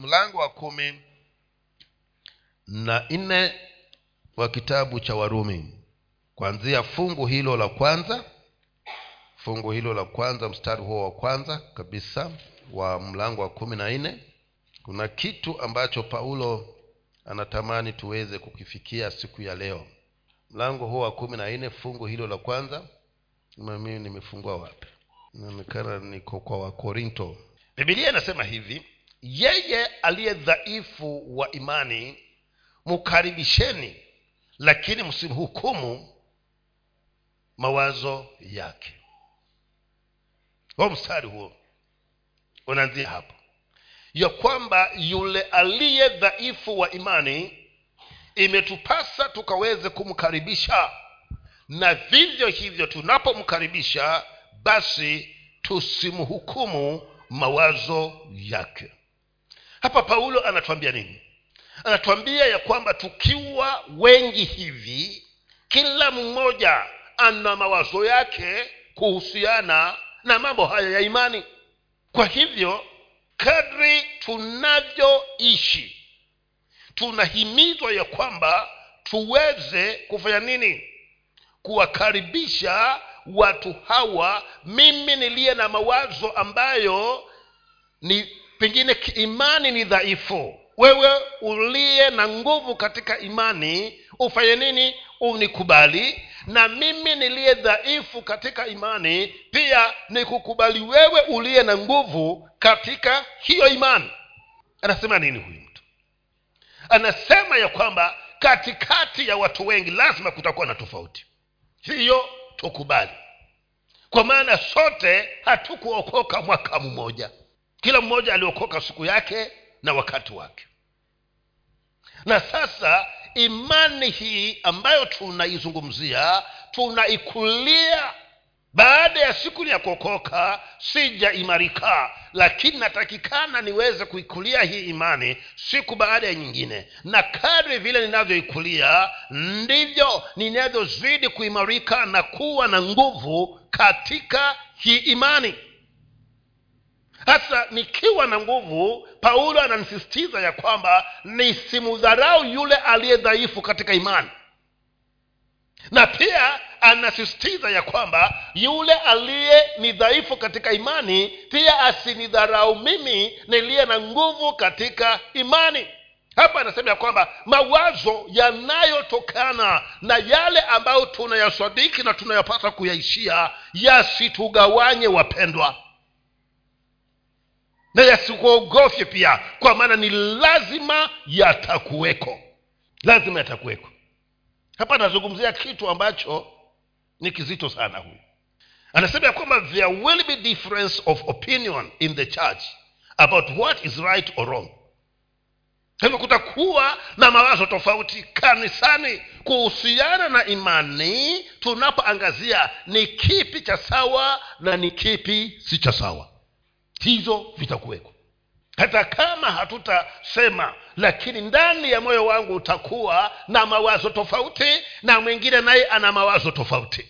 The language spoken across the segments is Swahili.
mlango wa kumi na nne wa kitabu cha warumi. Kwanzia fungu hilo la kwanza fungu hilo la kwanza mstari huo wa kwanza kabisa wa mlango wa kumi na nne kuna kitu ambacho paulo anatamani tuweze kukifikia siku ya leo. Mlango huo wa kumi na nne fungu hilo la kwanza. Mimi nimefungua wapi? Inaonekana niko kwa wakorinto. Bibilia inasema hivi yeye aliye dhaifu wa imani mkaribisheni lakini msimhukumu mawazo yake. Huo mstari huo unaanzia hapo ya kwamba yule aliye dhaifu wa imani imetupasa tukaweze kumkaribisha. Na vivyo hivyo tunapomkaribisha basi tusimhukumu mawazo yake hapa paulo anatuambia nini? Anatuambia ya kwamba tukiwa wengi hivi kila mmoja ana mawazo yake kuhusiana na mambo haya ya imani. Kwa hivyo kadri tunavyoishi tunahimizwa ya kwamba tuweze kufanya nini? Kuwakaribisha watu hawa. Mimi niliye na mawazo ambayo ni pengine imani ni dhaifu. Wewe uliye na nguvu katika imani ufanye nini? Unikubali. Na mimi niliye dhaifu katika imani pia nikukubali wewe uliye na nguvu katika hiyo imani. Anasema nini huyu mtu? Anasema ya kwamba katikati ya watu wengi lazima kutakuwa na tofauti. Hiyo tukubali. Kwa maana sote hatukuokoka mwaka mmoja kila mmoja aliokoka siku yake na wakati wake. Na sasa imani hii ambayo tunaizungumzia tunaikulia baada ya siku ya kuokoka sijaimarika lakini natakikana niweze kuikulia hii imani siku baada ya nyingine. Na kadri vile ninavyoikulia ndivyo ninavyozidi kuimarika na kuwa na nguvu katika hii imani hasa nikiwa na nguvu paulo ananisisitiza ya kwamba nisimudharau yule aliye dhaifu katika imani. Na pia anasisitiza ya kwamba yule aliye ni dhaifu katika imani pia asinidharau mimi niliye na nguvu katika imani. Hapa anasema ya kwamba mawazo yanayotokana na yale ambayo tunayasadiki na tunayapasa kuyaishia yasitugawanye wapendwa na yasikuogofye pia kwa maana ni lazima yatakuweko. Lazima yatakuweko. Hapa anazungumzia kitu ambacho ni kizito sana huyu. Anasema ya kwamba there will be difference of opinion in the church about what is right or wrong. Hivyo kutakuwa na mawazo tofauti kanisani kuhusiana na imani tunapoangazia ni kipi cha sawa na ni kipi si cha sawa hizo vitakuweko hata kama hatutasema lakini ndani ya moyo wangu utakuwa na mawazo tofauti na mwingine naye ana mawazo tofauti.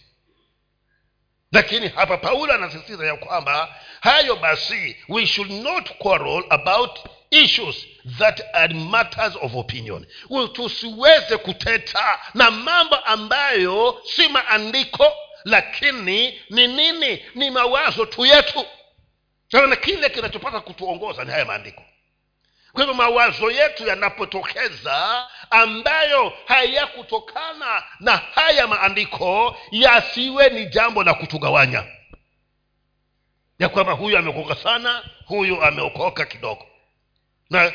Lakini hapa paulo anasisitiza ya kwamba hayo basi we should not quarrel about issues that are matters of opinion. Tusiweze kuteta na mambo ambayo si maandiko lakini ni nini? Ni mawazo tu yetu na kile kinachopata kutuongoza ni haya maandiko. Kwa hivyo mawazo yetu yanapotokeza ambayo hayakutokana na haya maandiko yasiwe ni jambo la kutugawanya. Ya kwamba huyu ameokoka sana huyu ameokoka kidogo. Na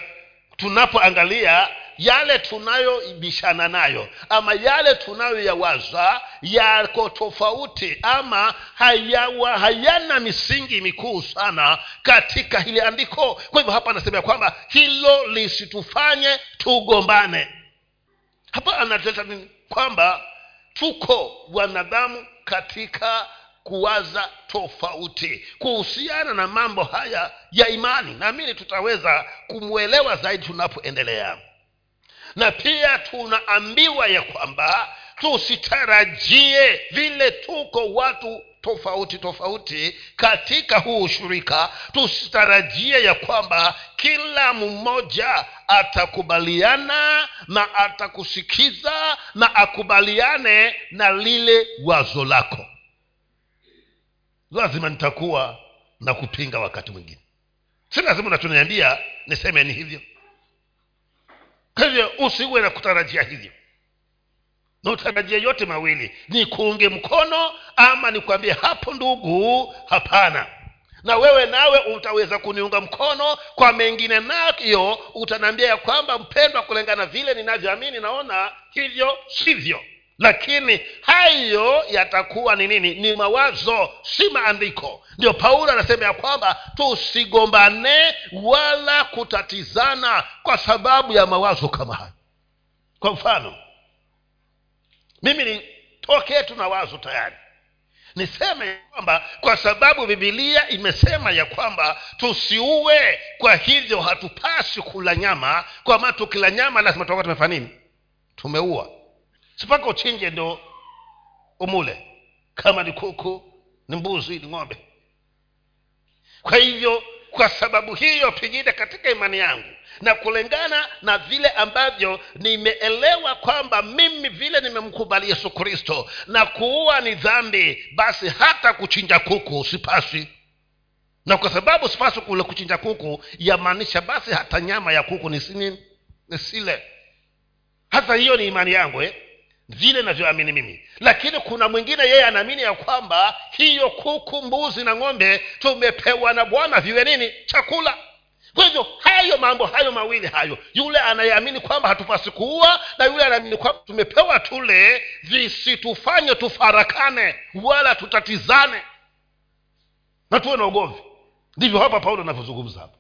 tunapoangalia yale tunayoibishana nayo ama yale tunayoyawaza yako tofauti ama hayawa hayana misingi mikuu sana katika hili andiko. Kwa hivyo hapa anasema kwamba hilo lisitufanye tugombane. Hapa analeta nini kwamba tuko wanadamu katika kuwaza tofauti kuhusiana na mambo haya ya imani. Naamini tutaweza kumwelewa zaidi tunapoendelea na pia tunaambiwa ya kwamba tusitarajie vile tuko watu tofauti tofauti katika huu ushirika. Tusitarajie ya kwamba kila mmoja atakubaliana na atakusikiza na akubaliane na lile wazo lako. Lazima nitakuwa na kupinga wakati mwingine. Si lazima unachoniambia niseme ni hivyo kwa hivyo usiwe na kutarajia hivyo. Na utarajia yote mawili. Ni kuunge mkono ama nikwambie hapo ndugu hapana. Na wewe nawe utaweza kuniunga mkono kwa mengine nayo. Utaniambia ya kwamba mpendwa kulingana vile ninavyoamini naona hivyo sivyo lakini hayo yatakuwa ni nini? Ni mawazo si maandiko. Ndio paulo anasema ya kwamba tusigombane wala kutatizana kwa sababu ya mawazo kama hayo. Kwa mfano mimi nitokee tu na wazo tayari. Niseme kwamba kwa sababu bibilia imesema ya kwamba tusiue kwa hivyo hatupasi kula nyama. Kwa maana tukila nyama lazima tutakuwa tumefanya nini? Tumeua sipaka uchinje ndo umule. Kama ni kuku ni mbuzi ni ng'ombe. Kwa hivyo kwa sababu hiyo pengine katika imani yangu na kulingana na vile ambavyo nimeelewa kwamba mimi vile nimemkubali yesu kristo na kuua ni dhambi basi hata kuchinja kuku sipasi. Na kwa sababu sipasi kule kuchinja kuku yamaanisha basi hata nyama ya kuku nisile hata hiyo ni imani yangu eh? Vile navyoamini mimi. Lakini kuna mwingine yeye anaamini ya kwamba hiyo kuku mbuzi na ng'ombe tumepewa na bwana viwe nini? Chakula. Kwa hivyo hayo mambo hayo mawili hayo yule anayeamini kwamba hatupasi kuua na yule anaamini kwamba tumepewa tule visitufanye tufarakane wala tutatizane. Na tuwe na ugomvi. Ndivyo hapa paulo anavyozungumza hapa.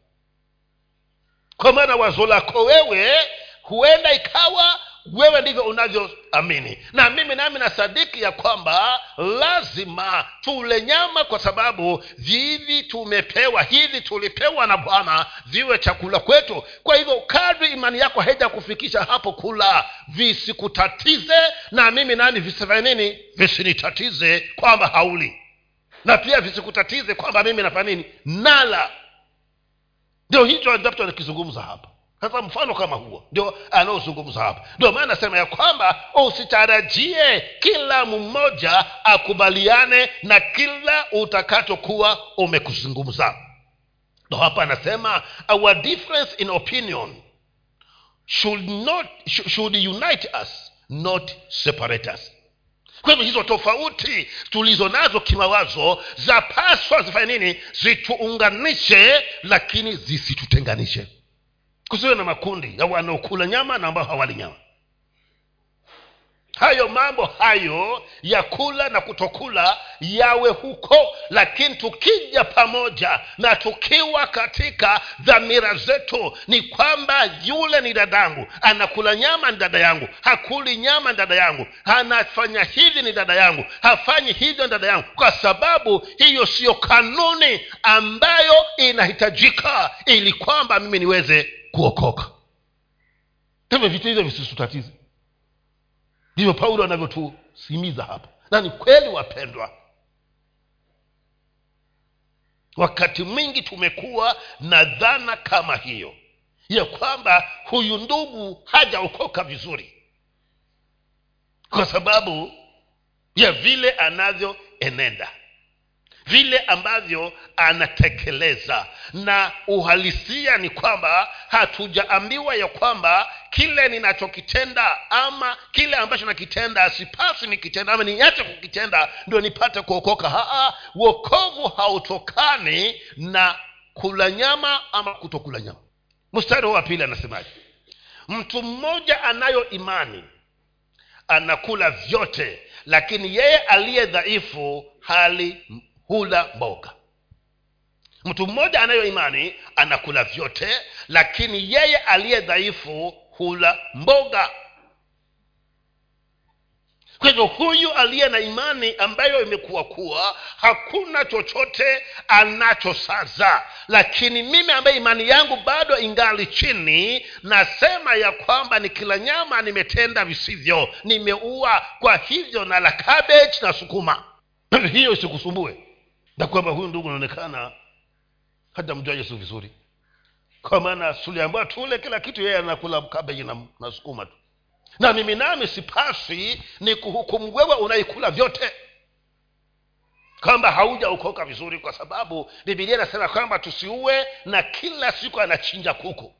Kwa maana wazo lako wewe huenda ikawa wewe ndivyo unavyoamini na mimi nami nasadiki ya kwamba lazima tule nyama kwa sababu hivi tumepewa hivi tulipewa na bwana viwe chakula kwetu. Kwa hivyo kadri imani yako haija kufikisha hapo kula visikutatize na mimi nami visifanye nini? Visinitatize kwamba hauli. Na pia visikutatize kwamba mimi nafanya nini? Nala. Ndio hicho ambacho nakizungumza hapa sasa mfano kama huo. Ndio anaozungumza hapa. Ndio maana anasema ya kwamba usitarajie kila mmoja akubaliane na kila utakachokuwa umekuzungumza. Ndo hapa anasema our difference in opinion should not should unite us not separate us. Kwa hivyo hizo tofauti tulizo nazo kimawazo zapaswa zifanye nini? Zituunganishe lakini zisitutenganishe kusiwe na makundi ya wanaokula nyama na ambao hawali nyama. Hayo mambo hayo ya kula na kutokula yawe huko lakini tukija pamoja na tukiwa katika dhamira zetu ni kwamba yule ni dadangu anakula nyama ni dada yangu hakuli nyama ni dada yangu anafanya hivi ni dada yangu hafanyi hivyo ni dada yangu kwa sababu hiyo siyo kanuni ambayo inahitajika ili kwamba mimi niweze kuokoka. Hivyo vitu hivyo visitutatize ndivyo paulo anavyotusimiza hapa. Na ni kweli wapendwa. Wakati mwingi tumekuwa na dhana kama hiyo ya kwamba huyu ndugu hajaokoka vizuri. Kwa sababu ya vile anavyoenenda vile ambavyo anatekeleza. Na uhalisia ni kwamba hatujaambiwa ya kwamba kile ninachokitenda ama kile ambacho nakitenda sipasi nikitenda ama niache kukitenda ndio nipate kuokoka. Haa uokovu hautokani na kula nyama ama kutokula nyama. Mstari wa pili anasemaje? Mtu mmoja anayo imani anakula vyote lakini yeye aliye dhaifu hali hula mboga. Mtu mmoja anayo imani anakula vyote lakini yeye aliye dhaifu hula mboga. Kwa hivyo huyu aliye na imani ambayo imekuwa kuwa hakuna chochote anachosaza. Lakini mimi ambaye imani yangu bado ingali chini nasema ya kwamba ni kila nyama nimetenda visivyo nimeua. Kwa hivyo na la cabbage na sukuma. Hiyo isikusumbue na kwamba huyu ndugu anaonekana hata mjua yesu vizuri. Kwa maana tuliambiwa tule kila kitu yeye anakula kabeji na, na sukuma tu. Na mimi nami sipasi ni kuhukumu wewe unaikula vyote. Kwamba haujaokoka vizuri kwa sababu bibilia inasema kwamba tusiue na kila siku anachinja kuku.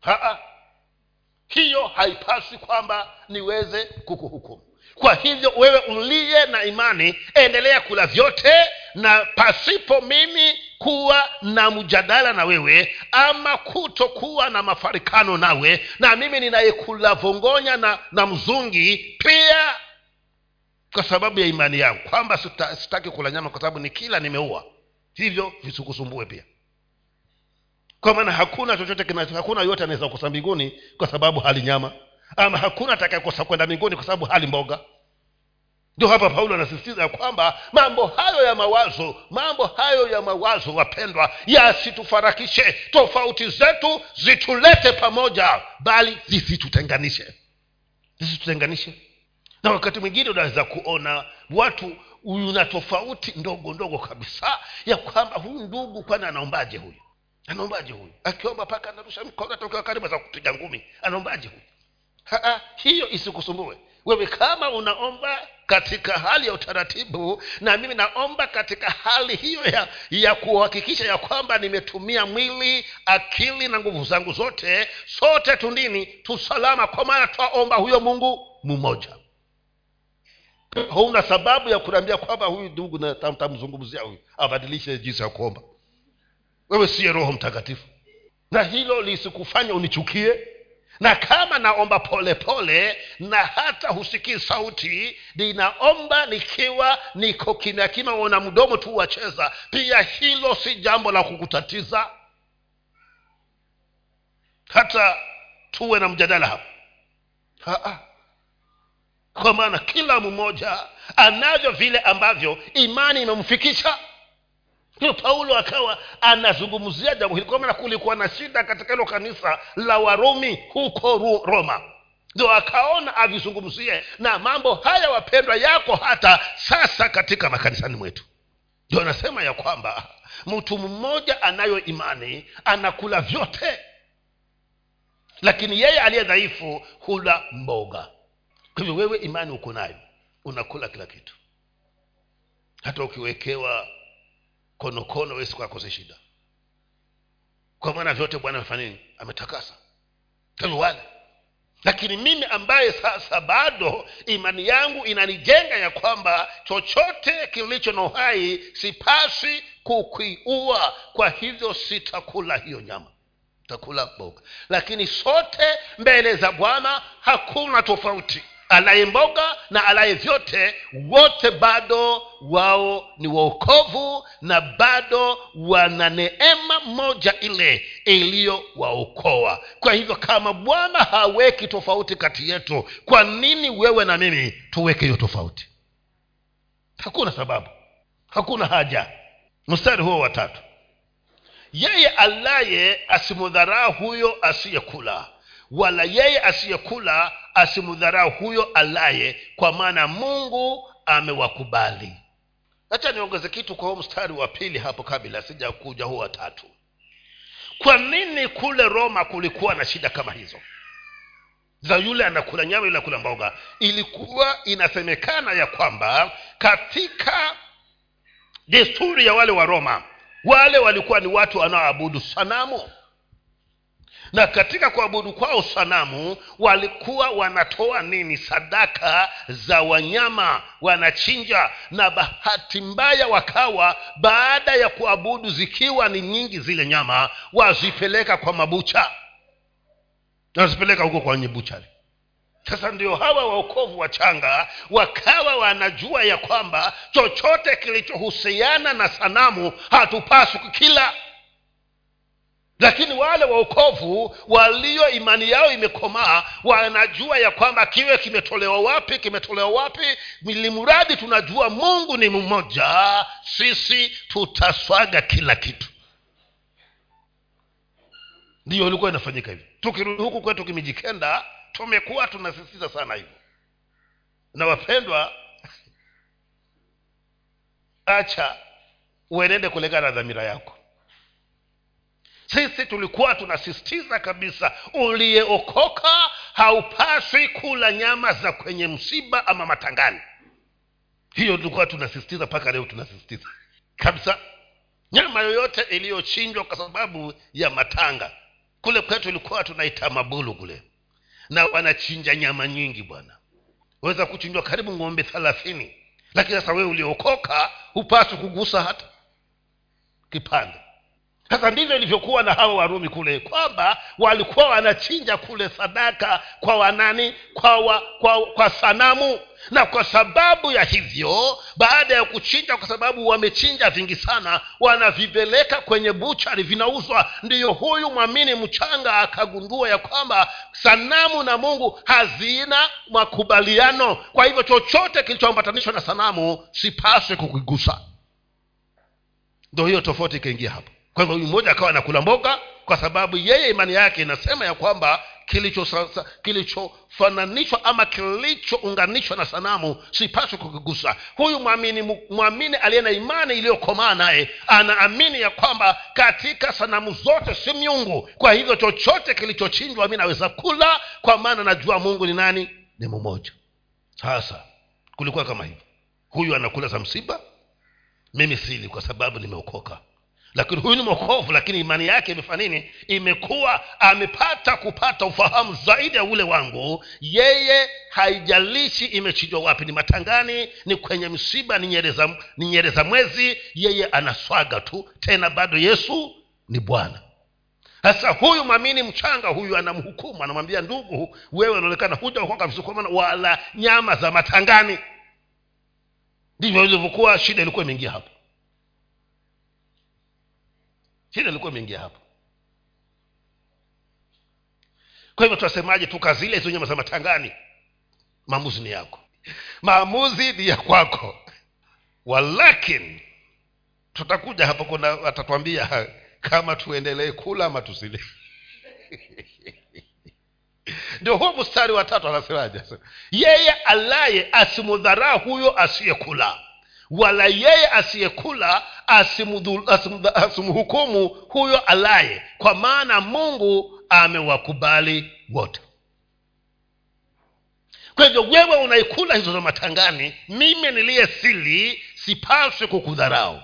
Haa. hiyo haipasi kwamba niweze kukuhukumu kwa hivyo wewe uliye na imani endelea kula vyote na pasipo mimi kuwa na mjadala na wewe ama kutokuwa na mafarikano nawe na mimi ninayekula vongonya na, na mzungi pia kwa sababu ya imani yangu. Kwamba sita, sitaki kula nyama kwa sababu ni kila nimeua. Hivyo visikusumbue pia. Kwa maana hakuna chochote hakuna yote anaweza kukosa mbinguni kwa sababu hali nyama ama hakuna atakayekosa kwenda mbinguni kwa sababu hali mboga. Ndio hapa paulo anasisitiza ya kwamba mambo hayo ya mawazo mambo hayo ya mawazo wapendwa yasitufarakishe. Tofauti zetu zitulete pamoja bali zisitutenganishe. Zisitutenganishe. Na wakati mwingine unaweza kuona watu una tofauti ndogo ndogo kabisa ya kwamba huyu ndugu kwani anaombaje huyu? Anaombaje huyu? Akiomba paka anarusha mkono tokiwa karibu za kupiga ngumi anaombaje huyu Ha-ha, hiyo isikusumbue. Wewe kama unaomba katika hali ya utaratibu na mimi naomba katika hali hiyo ya ya kuhakikisha ya kwamba nimetumia mwili akili na nguvu zangu zote sote tundini tusalama kwa maana twaomba huyo mungu mmoja huna sababu ya kunaambia kwamba huyu ndugu tamzungumzia huyu abadilishe jinsi ya kuomba. Wewe siye roho mtakatifu. Na hilo lisikufanya unichukie na kama naomba polepole pole, na hata husikii sauti ninaomba nikiwa niko kimya kimya una mdomo tu wacheza. Pia hilo si jambo la kukutatiza. Hata tuwe na mjadala hapo. Kwa maana kila mmoja anavyo vile ambavyo imani imemfikisha hiyo paulo akawa anazungumzia jambo hili. Kwa kulikuwa na shida katika hilo kanisa la warumi huko roma. Ndio akaona avizungumzie na mambo haya wapendwa yako hata sasa katika makanisani mwetu. Ndio anasema ya kwamba mtu mmoja anayo imani anakula vyote lakini yeye aliye dhaifu hula mboga. Kwa hivyo wewe imani uko nayo unakula kila kitu. Hata ukiwekewa konokono wesi kwakose shida. Kwa maana vyote bwana amefanya ametakasa. Hivyo lakini mimi ambaye sasa bado imani yangu inanijenga ya kwamba chochote kilicho na uhai sipasi kukiua kwa hivyo sitakula hiyo nyama. Takula mboga. Lakini sote mbele za bwana hakuna tofauti alaye mboga na alaye vyote wote bado wao ni waokovu na bado wana neema moja ile iliyowaokoa kwa hivyo kama bwana haweki tofauti kati yetu kwa nini wewe na mimi tuweke hiyo tofauti? Hakuna sababu hakuna haja. Mstari huo watatu yeye alaye asimudharau huyo asiyekula wala yeye asiyekula asimdharau huyo alaye kwa maana mungu amewakubali. Hacha niongeze kitu kwa huu mstari wa pili hapo kabla sijakuja huu watatu kwa nini kule roma kulikuwa na shida kama hizo? Za yule anakula nyama yule anakula mboga. Ilikuwa inasemekana ya kwamba katika desturi ya wale wa roma wale walikuwa ni watu wanaoabudu sanamu na katika kuabudu kwao sanamu walikuwa wanatoa nini? Sadaka za wanyama wanachinja. Na bahati mbaya wakawa baada ya kuabudu zikiwa ni nyingi zile nyama wazipeleka kwa mabucha. Wazipeleka huko kwenye buchari sasa ndio hawa waokovu wachanga wakawa wanajua ya kwamba chochote kilichohusiana na sanamu hatupaswi kukila lakini wale waokovu walio imani yao imekomaa wanajua ya kwamba kiwe kimetolewa wapi kimetolewa wapi. Ilimradi tunajua mungu ni mmoja sisi tutaswaga kila kitu. Ndiyo ilikuwa inafanyika hivyo tukirudi huku kwetu kimijikenda tumekuwa tunasisitiza sana hivyo. Na wapendwa acha uenende kulingana na dhamira yako sisi tulikuwa tunasisitiza kabisa uliyeokoka haupaswi kula nyama za kwenye msiba ama matangani. Hiyo tulikuwa tunasisitiza mpaka leo tunasisitiza. Kabisa. Nyama yoyote iliyochinjwa kwa sababu ya matanga kule kwetu ilikuwa tunaita mabulu kule. Na wanachinja nyama nyingi bwana. Waweza kuchinjwa karibu ng'ombe thelathini lakini sasa wewe uliokoka hupaswi kugusa hata kipande sasa ndivyo ilivyokuwa na hawa warumi kule kwamba walikuwa wanachinja kule sadaka kwa wanani? Kwa, wa, kwa, kwa sanamu. Na kwa sababu ya hivyo baada ya kuchinja kwa sababu wamechinja vingi sana wanavipeleka kwenye buchari vinauzwa. Ndiyo huyu mwamini mchanga akagundua ya kwamba sanamu na mungu hazina makubaliano. Kwa hivyo chochote kilichoambatanishwa na sanamu sipaswe kukigusa. Ndo hiyo tofauti ikaingia hapo kwa hivyo huyu mmoja akawa anakula mboga kwa sababu yeye imani yake inasema ya kwamba kilichofananishwa kilicho ama kilichounganishwa na sanamu sipaswe kukigusa. Huyu mwamini mwamini aliye na imani iliyokomaa naye anaamini ya kwamba katika sanamu zote si miungu. Kwa hivyo chochote kilichochinjwa mi naweza kula kwa maana najua mungu ni nani? Ni mmoja. Sasa kulikuwa kama hivyo huyu anakula za msiba mimi sili kwa sababu nimeokoka lakini huyu ni mwokovu lakini imani yake imefanya nini? Imekuwa amepata kupata ufahamu zaidi ya ule wangu. Yeye haijalishi imechinjwa wapi ni matangani ni kwenye msiba ni nyereza, mwezi yeye anaswaga tu tena bado yesu ni bwana. Sasa huyu mwamini mchanga huyu anamhukumu anamwambia ndugu wewe unaonekana huja kwa wala nyama za matangani. Ndivyo ilivyokuwa shida ilikuwa imeingia hapo shida ilikuwa imeingia hapo. Kwa hivyo tunasemaje tukazile nyama za matangani? Maamuzi ni yako. Maamuzi ni ya kwako. Walakin tutakuja hapo kuna atatwambia kama tuendelee kula ama tusile. Ndio huo mstari wa tatu anasemaje? Yeye alaye asimudharaa huyo asiyekula. Wala yeye asiyekula asimhukumu huyo alaye kwa maana mungu amewakubali wote. Kwa hivyo wewe unaikula hizo za matangani mimi niliye sili sipaswi kukudharau.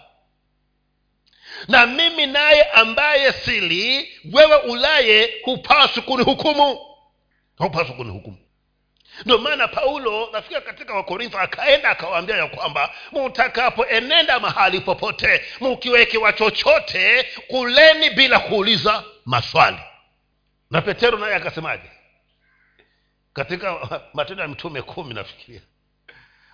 Na mimi naye ambaye sili wewe ulaye hupaswi kunihukumu. Hupaswi kunihukumu ndio maana paulo nafika katika wakorintho akaenda akawaambia ya kwamba mutakapoenenda mahali popote mukiwekewa chochote kuleni bila kuuliza maswali. Na petero naye akasemaje? Katika matendo ya mitume kumi nafikiria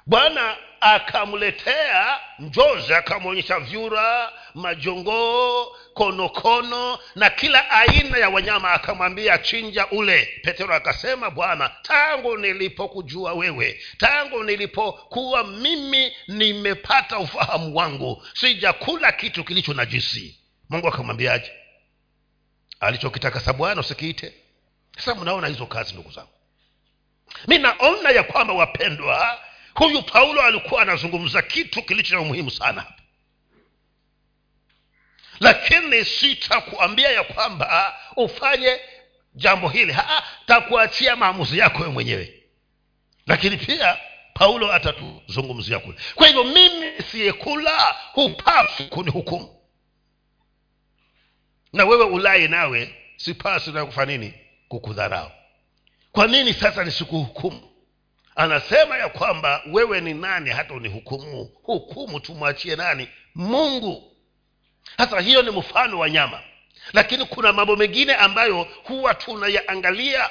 bwana akamletea njozi akamwonyesha vyura majongoo konokono na kila aina ya wanyama akamwambia chinja ule. Petero akasema bwana tangu nilipokujua wewe tangu nilipokuwa mimi nimepata ufahamu wangu sijakula kitu kilicho najisi. Mungu akamwambiaje alichokitakasa bwana usikiite. Sasa mnaona hizo kazi ndugu zangu. Mi naona ya kwamba wapendwa huyu paulo alikuwa anazungumza kitu kilicho na umuhimu sana hapa. Lakini sitakuambia ya kwamba ufanye jambo hili. Takuachia maamuzi yako we mwenyewe. Lakini pia paulo atatuzungumzia kule. Kwa hivyo mimi siyekula hupaswi kunihukumu na wewe ulai nawe sipasi na kufanya nini? Kukudharau. Kwa nini sasa nisikuhukumu anasema ya kwamba wewe ni nani hata unihukumu? Hukumu tumwachie nani? Mungu. Sasa hiyo ni mfano wa nyama. Lakini kuna mambo mengine ambayo huwa tunayaangalia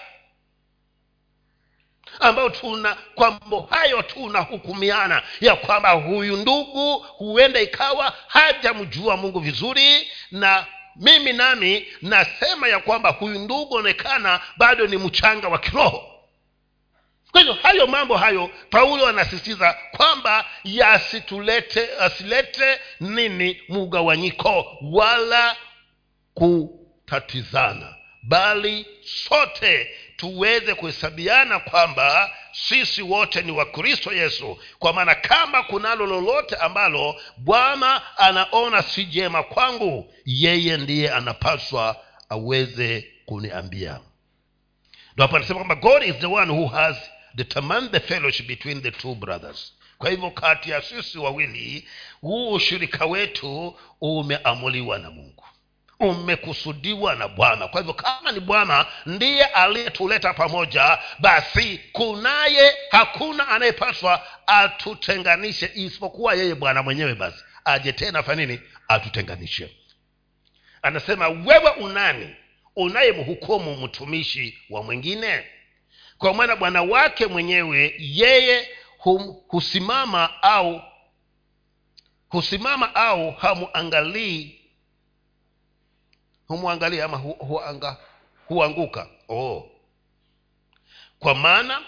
ambayo tuna kwa mambo hayo tunahukumiana. Ya kwamba huyu ndugu huenda ikawa hajamjua mungu vizuri na mimi nami nasema ya kwamba huyu ndugu onekana bado ni mchanga wa kiroho kwa hivyo hayo mambo hayo paulo anasisitiza kwamba yasitulete asilete nini mugawanyiko wala kutatizana bali sote tuweze kuhesabiana kwamba sisi wote ni wa kristo yesu. Kwa maana kama kunalo lolote ambalo bwana anaona si jema kwangu yeye ndiye anapaswa aweze kuniambia. Ndo hapa anasema kwamba god is the one who has determined the fellowship between the two brothers. Kwa hivyo kati ya sisi wawili huu ushirika wetu umeamuliwa na mungu. Umekusudiwa na bwana. Kwa hivyo kama ni bwana ndiye aliyetuleta pamoja basi kunaye hakuna anayepaswa atutenganishe isipokuwa yeye bwana mwenyewe basi. Aje tena fa nini? Atutenganishe. Anasema wewe unani? Unayemhukumu mtumishi wa mwingine kwa maana bwana wake mwenyewe yeye hum, husimama au husimama au hamuangalii humwangalii ama hu, huanga, huanguka. Oh. kwa maana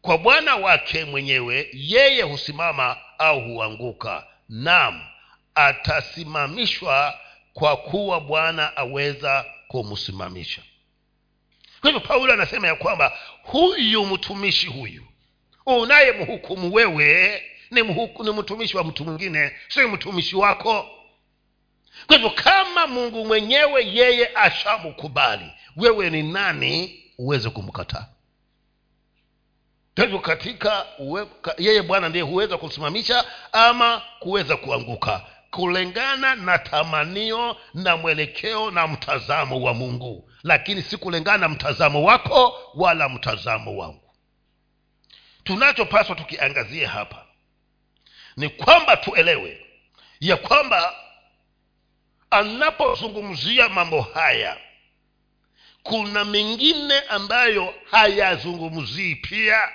kwa bwana wake mwenyewe yeye husimama au huanguka. Nam atasimamishwa kwa kuwa bwana aweza kumsimamisha kwa hivyo paulo anasema ya kwamba huyu mtumishi huyu unayemhukumu wewe ni, mhuku, ni mtumishi wa mtu mwingine si mtumishi wako. Kwa hivyo kama mungu mwenyewe yeye ashamkubali wewe ni nani uweze kumkataa kwa hivyo katika uwe, ka, yeye bwana ndiye huweza kusimamisha ama kuweza kuanguka kulingana na tamanio na mwelekeo na mtazamo wa mungu lakini si kulingana na mtazamo wako wala mtazamo wangu. Tunachopaswa tukiangazia hapa ni kwamba tuelewe ya kwamba anapozungumzia mambo haya kuna mengine ambayo hayazungumzii pia.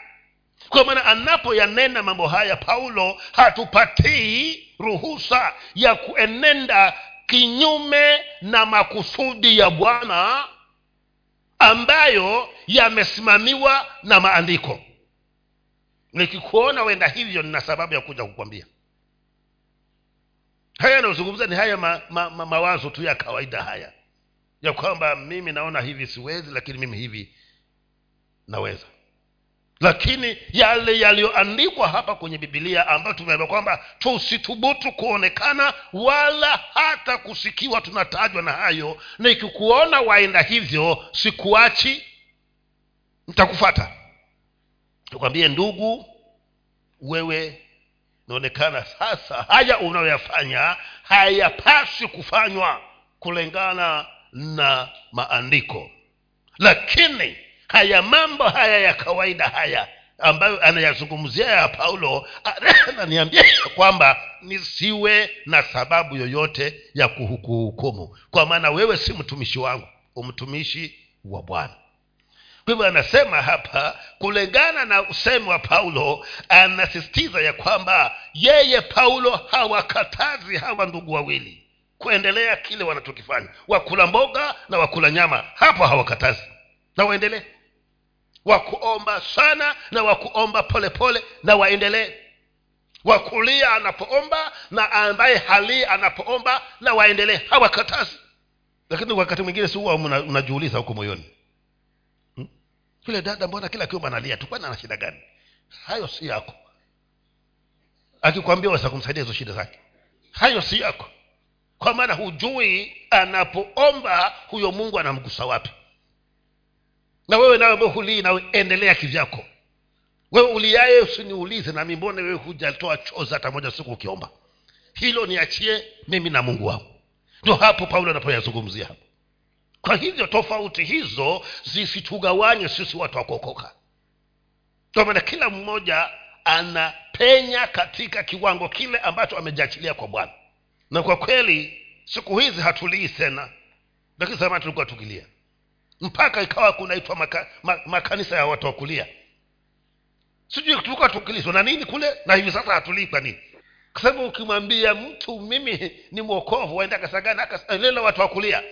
Kwa maana anapoyanena mambo haya paulo hatupatii ruhusa ya kuenenda kinyume na makusudi ya bwana ambayo yamesimamiwa na maandiko. Nikikuona wenda hivyo nina sababu ya kuja kukwambia. Haya yanayozungumza ni haya ma, ma, ma, mawazo tu ya kawaida haya. Ya kwamba mimi naona hivi siwezi lakini mimi hivi naweza lakini yale yaliyoandikwa hapa kwenye bibilia ambayo tumeambia kwamba tusithubutu kuonekana wala hata kusikiwa tunatajwa na hayo na ikikuona waenda hivyo sikuachi ntakufata tukwambie ndugu wewe inaonekana sasa haya unayoyafanya hayapaswi kufanywa kulingana na maandiko. Lakini haya mambo haya ya kawaida haya ambayo anayazungumzia ya paulo ananiambia kwamba nisiwe na sababu yoyote ya kuhukuhukumu kwa maana wewe si mtumishi wangu umtumishi wa bwana. Kwa hivyo anasema hapa kulingana na usemi wa paulo anasisitiza ya kwamba yeye paulo hawakatazi hawa ndugu wawili kuendelea kile wanachokifanya. Wakula mboga na wakula nyama hapo hawakatazi. Na waendelee wakuomba sana na wakuomba polepole na waendelee. Wakulia anapoomba na ambaye halii anapoomba na waendelee. Hawakatazi. Lakini wakati mwingine si huwa unajiuliza huko moyoni. Hmm? dada mbona kila kiomba analia tu? Ana shida gani? Hayo si yako. Akikwambia waweza kumsaidia hizo shida zake. Hayo si yako. Kwa maana hujui anapoomba huyo mungu anamgusa wapi na wewe nawe ambaye hulii nawe endelea kivyako. Wewe uliaye usiniulize nami mbone wewe hujatoa chozi hata moja siku ukiomba? Hilo niachie mimi na mungu wangu. Ndio hapo paulo anapoyazungumzia hapo. Kwa hivyo tofauti hizo zisitugawanye sisi watu kwa maana kila mmoja anapenya katika kiwango kile ambacho amejiachilia kwa bwana. Na kwa kweli siku hizi hatulii tena. Lakini zamani tulikuwa tukilia mpaka ikawa kunaitwa maka, ma, makanisa ya watu wa kulia. Sijui tulikuwa tukilizwa na nini kule na hivi sasa hatulii kwa nini. Kwa sababu ukimwambia mtu mimi ni mwokovu waenda kasagani akalela watu wa kulia.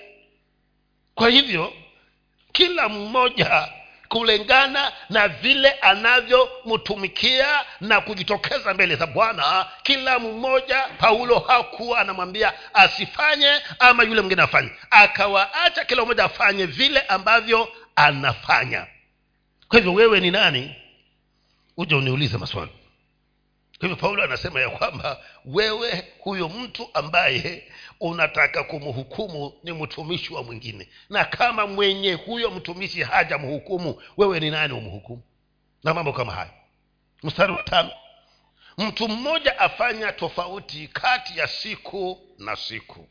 Kwa hivyo kila mmoja kulingana na vile anavyomtumikia na kujitokeza mbele za bwana. Kila mmoja paulo hakuwa anamwambia asifanye ama yule mwingine afanye. Akawaacha kila mmoja afanye vile ambavyo anafanya. Kwa hivyo wewe ni nani? Uje uniulize maswali. Kwa hivyo paulo anasema ya kwamba wewe huyo mtu ambaye unataka kumhukumu ni mtumishi wa mwingine. Na kama mwenye huyo mtumishi haja mhukumu wewe ni nani umhukumu? Na mambo kama hayo. Mstari wa tano. Mtu mmoja afanya tofauti kati ya siku na siku.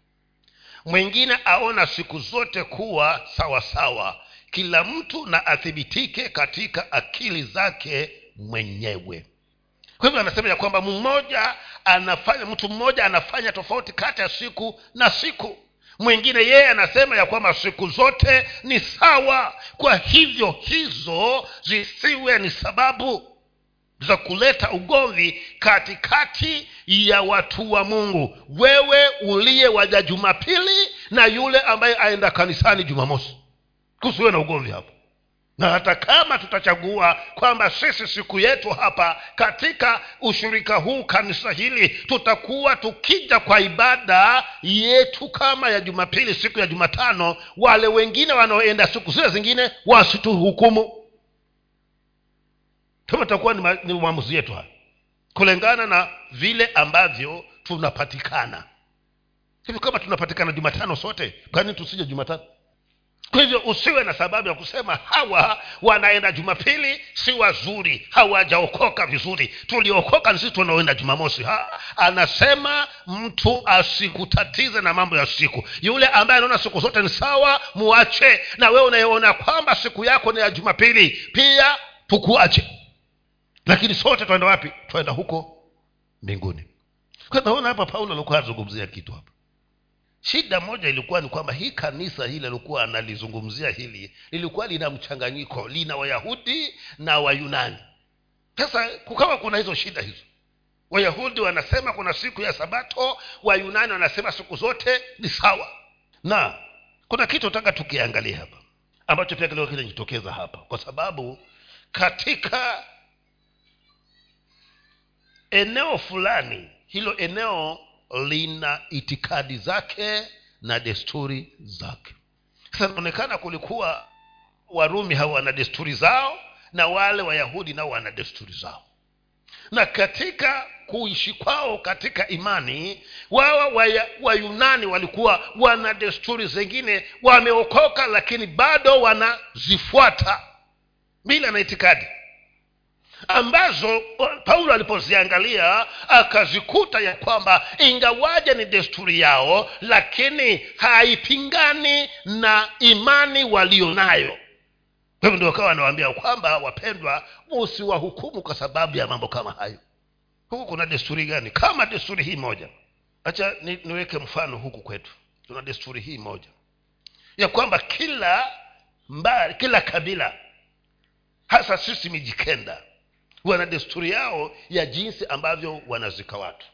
Mwingine aona siku zote kuwa sawasawa sawa. Kila mtu na athibitike katika akili zake mwenyewe kwa hivyo anasema ya kwamba mmoja anafanya mtu mmoja anafanya tofauti kati ya siku na siku. Mwingine yeye anasema ya kwamba siku zote ni sawa. Kwa hivyo hizo zisiwe ni sababu za kuleta ugomvi katikati ya watu wa mungu. Wewe uliye waja jumapili na yule ambaye aenda kanisani jumamosi. Kusiwe na ugomvi hapo na hata kama tutachagua kwamba sisi siku yetu hapa katika ushirika huu kanisa hili tutakuwa tukija kwa ibada yetu kama ya jumapili siku ya jumatano wale wengine wanaoenda siku zile zingine wasituhukumu. Kama takuwa ni, mwamuzi yetu haya kulingana na vile ambavyo tunapatikana. Hivi kama tunapatikana jumatano sote kwani tusije jumatano kwa hivyo usiwe na sababu ya kusema hawa wanaenda jumapili si wazuri hawajaokoka vizuri. Tuliokoka ni sisi tunaoenda jumamosi. Ha, anasema mtu asikutatize na mambo ya siku. Yule ambaye anaona siku zote ni sawa muache. Na wewe unayeona kwamba siku yako ni ya jumapili pia tukuache. Lakini sote twaenda wapi? Twaenda huko mbinguni. Naona hapa paulo alikuwa azungumzia kitu hapa shida moja ilikuwa ni kwamba hii kanisa hili alikuwa analizungumzia hili lilikuwa lina mchanganyiko lina wayahudi na wayunani. Sasa kukawa kuna hizo shida hizo. Wayahudi wanasema kuna siku ya sabato wayunani wanasema siku zote ni sawa. Na kuna kitu taka tukiangalia hapa ambacho pia kilikuwa kinajitokeza hapa kwa sababu katika eneo fulani hilo eneo lina itikadi zake na desturi zake. Sasa inaonekana kulikuwa warumi hawa wana desturi zao na wale wayahudi nao wana desturi zao. Na katika kuishi kwao katika imani wawa wayunani walikuwa wana desturi zingine wameokoka lakini bado wanazifuata. Bila na itikadi ambazo paulo alipoziangalia akazikuta ya kwamba ingawaja ni desturi yao lakini haipingani na imani walio nayo. Kwa hivyo ndio wakawa wanawambia kwamba wapendwa usiwahukumu kwa sababu ya mambo kama hayo. Huku kuna desturi gani? Kama desturi hii moja. Hacha ni, niweke mfano huku kwetu. Tuna desturi hii moja. Ya kwamba kila mba, kila kabila hasa sisi mijikenda wana desturi yao ya jinsi ambavyo wanazika watu.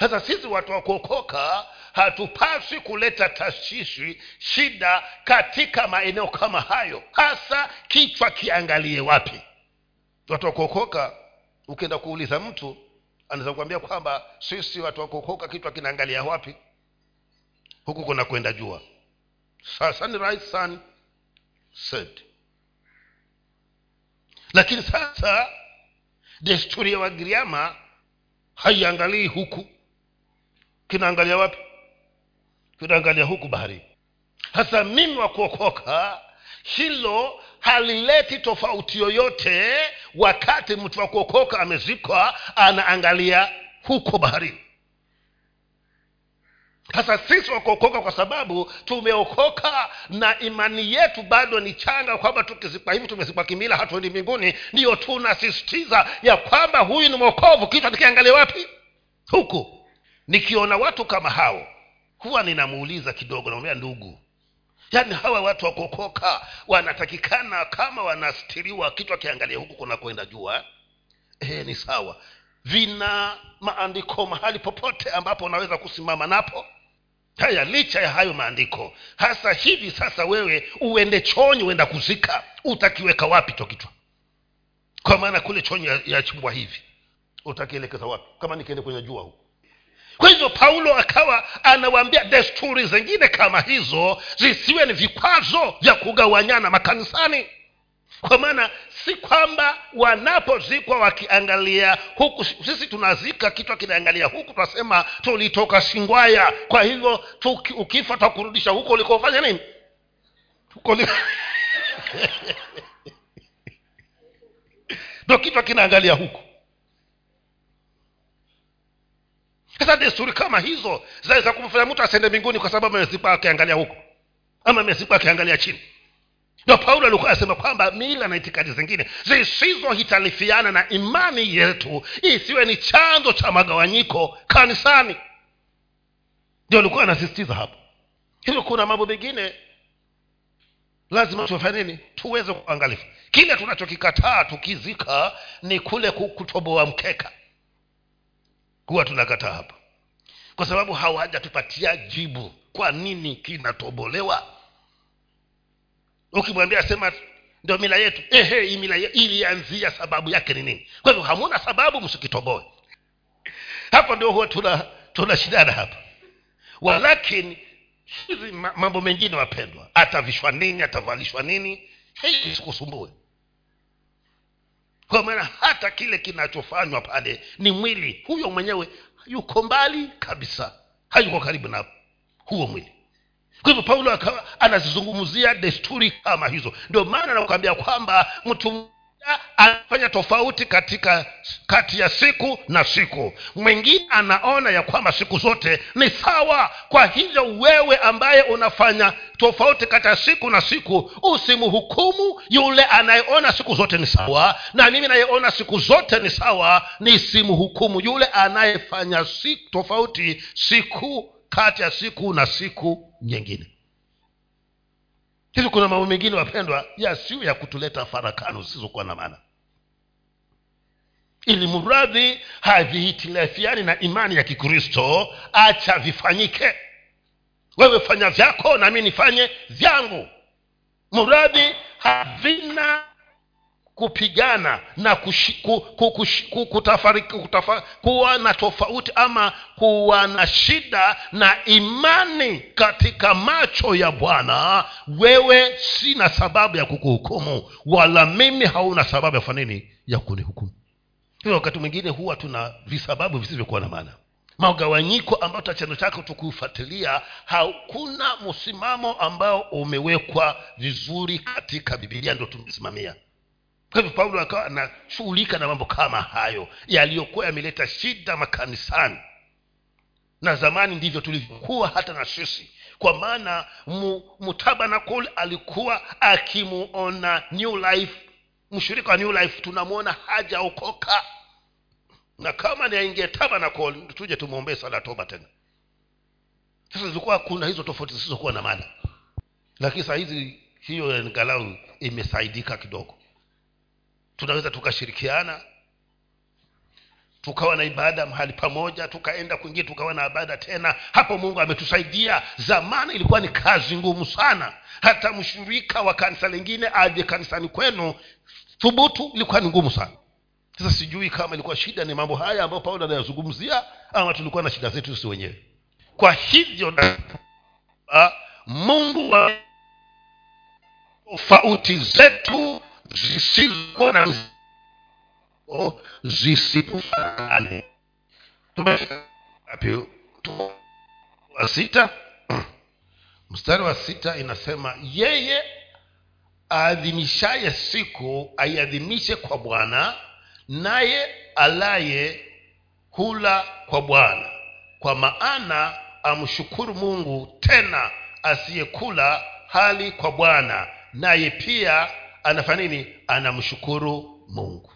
Sasa sisi watu wa kuokoka hatupaswi kuleta tashishi shida katika maeneo kama hayo hasa kichwa kiangalie wapi. Watu wa kuokoka ukienda kuuliza mtu anaweza kuambia kwamba sisi watu wa kuokoka kichwa kinaangalia wapi? Huku kuna kwenda jua. Sasa ni right set lakini sasa desturi ya wagiriama haiangalii huku. Kinaangalia wapi? Kinaangalia huku baharini. Hasa mimi wa kuokoka hilo halileti tofauti yoyote wakati mtu wa kuokoka amezikwa anaangalia huko baharini sasa sisi wakuokoka kwa sababu tumeokoka na imani yetu bado ni changa kwamba tukizikwa hivi tumezikwa kimila hatuendi mbinguni. Ndiyo tunasisitiza ya kwamba huyu ni mwokovu. Kichwa nikiangalia wapi? Huku. Nikiona watu kama hao huwa ninamuuliza kidogo namwambia ndugu yaani hawa watu wakuokoka wanatakikana kama wanastiriwa? Kichwa kiangalia huku kunakwenda jua e, ni sawa. Vina maandiko mahali popote ambapo unaweza kusimama napo haya licha ya hayo maandiko hasa hivi sasa wewe uende chonyi uenda kuzika utakiweka wapi cho kichwa? Kwa maana kule chonyi yachimbwa ya hivi utakielekeza wapi? Kama nikiende kwenye jua huku kwa hivyo paulo akawa anawaambia desturi zingine kama hizo zisiwe ni vikwazo vya kugawanyana makanisani kwa maana si kwamba wanapozikwa wakiangalia huku sisi tunazika kichwa kinaangalia huku tunasema tulitoka singwaya. Kwa hivyo tuki, ukifa takurudisha huko ulikofanya nini? Huko li... ndo kichwa kinaangalia huku sasa desturi kama hizo zaweza kumfanya mtu asende mbinguni kwa sababu amezikwa akiangalia huko ama amezikwa akiangalia chini ndo paulo alikuwa anasema kwamba mila na itikadi zingine zisizohitalifiana na imani yetu isiwe ni chanzo cha magawanyiko kanisani. Ndio alikuwa anasisitiza hapo. Hivyo kuna mambo mengine. Lazima tufanye tuweze kuangalifu kile tunachokikataa tukizika ni kule kutoboa mkeka. Huwa tunakataa hapa kwa sababu hawajatupatia jibu kwa nini kinatobolewa ukimwambia sema ndio mila yetu. Ehe mila ilianzia sababu yake ni nini? Kwa hivyo hamuna sababu msikitoboe. Hapo ndio huwa tuna tunashidana hapa. Walakini hizi mambo mengine wapendwa atavishwa nini atavalishwa nini hii sikusumbue kwa maana hata kile kinachofanywa pale ni mwili. Huyo mwenyewe yuko mbali kabisa hayuko karibu na huo mwili kwa hivyo paulo akawa anazizungumzia desturi kama hizo. Ndio maana anakuambia kwamba mtu anafanya tofauti katika kati ya siku na siku. Mwingine anaona ya kwamba siku zote ni sawa. Kwa hivyo wewe ambaye unafanya tofauti kati ya siku na siku usimhukumu yule anayeona siku zote ni sawa na mimi nayeona siku zote ni sawa nisimhukumu yule anayefanya siku tofauti siku kati ya siku na siku nyingine. Hivi kuna mambo mengine wapendwa yasiyo ya kutuleta farakano zisizokuwa na maana. Ili mradhi havihitilafiani na imani ya kikristo acha vifanyike. Wewe fanya vyako na mi nifanye vyangu. Mradhi havina kupigana na kuwa na tofauti ama kuwa na shida na imani katika macho ya bwana wewe sina sababu ya kukuhukumu wala mimi hauna sababu ya fanini ya kunihukumu. Hiyo wakati mwingine huwa tuna visababu visivyokuwa na maana. Magawanyiko ambayo tachano chake tukufuatilia hakuna msimamo ambao umewekwa vizuri katika bibilia ndio tumesimamia kwa hivyo paulo akawa anashughulika na mambo kama hayo yaliyokuwa yameleta shida makanisani. Na zamani ndivyo tulivyokuwa hata na sisi. Kwa maana mutabanakul alikuwa akimuona new life mshirika wa new life tunamwona hajaokoka. Na kama ni aingie tabanakol tuje tumwombee sala toba tena. Sasa zilikuwa kuna hizo tofauti zisizokuwa na maana. Lakini saa hizi hiyo angalau imesaidika kidogo tunaweza tukashirikiana tukawa na ibada mahali pamoja tukaenda kwingine tukawa na ibada tena. Hapo mungu ametusaidia. Zamani ilikuwa ni kazi ngumu sana. Hata mshirika wa kanisa lingine aje kanisani kwenu thubutu ilikuwa ni ngumu sana. Sasa sijui kama ilikuwa shida ni mambo haya ambayo paulo anayazungumzia ama tulikuwa na shida zetu sisi wenyewe. Kwa hivyo mungu wa tofauti zetu zisizo na zisitufanane wa sita. Mstari wa sita inasema yeye aadhimishaye siku aiadhimishe kwa bwana naye alaye hula kwa bwana. Kwa maana amshukuru mungu tena asiyekula hali kwa bwana naye pia anafanya nini? Anamshukuru mungu.